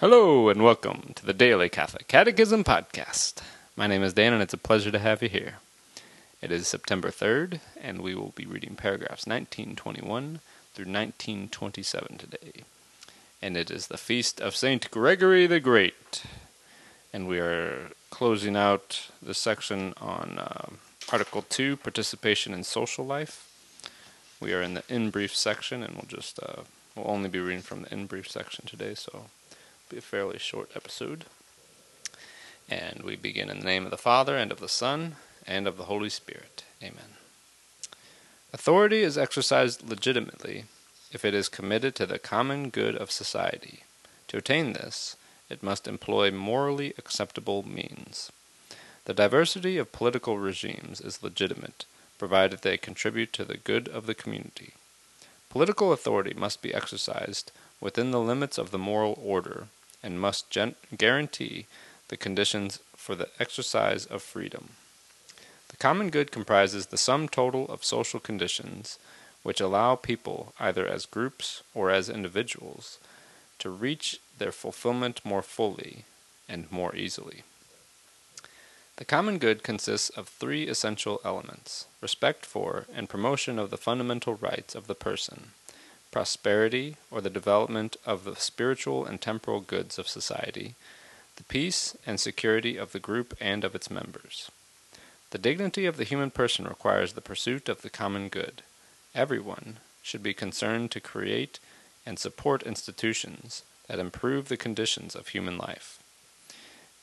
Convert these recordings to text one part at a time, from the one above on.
Hello, and welcome to the Daily Catholic Catechism Podcast. My name is Dan, and it's a pleasure to have you here. It is September 3rd, and we will be reading paragraphs 1921 through 1927 today. And it is the feast of St. Gregory the Great. And we are closing out the section on uh, Article 2 Participation in Social Life. We are in the in brief section, and we'll just, uh, we'll only be reading from the in brief section today, so be a fairly short episode. And we begin in the name of the Father, and of the Son, and of the Holy Spirit. Amen. Authority is exercised legitimately if it is committed to the common good of society. To attain this, it must employ morally acceptable means. The diversity of political regimes is legitimate, provided they contribute to the good of the community. Political authority must be exercised within the limits of the moral order and must guarantee the conditions for the exercise of freedom. The common good comprises the sum total of social conditions which allow people, either as groups or as individuals, to reach their fulfillment more fully and more easily. The common good consists of three essential elements respect for and promotion of the fundamental rights of the person prosperity, or the development of the spiritual and temporal goods of society, the peace and security of the group and of its members. The dignity of the human person requires the pursuit of the common good. Everyone should be concerned to create and support institutions that improve the conditions of human life.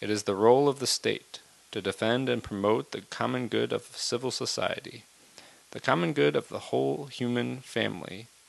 It is the role of the state to defend and promote the common good of civil society, the common good of the whole human family